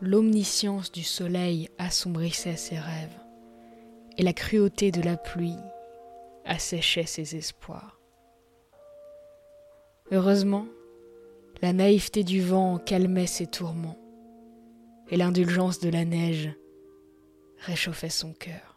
l'omniscience du soleil assombrissait ses rêves, et la cruauté de la pluie asséchait ses espoirs. Heureusement, la naïveté du vent calmait ses tourments, et l'indulgence de la neige réchauffait son cœur.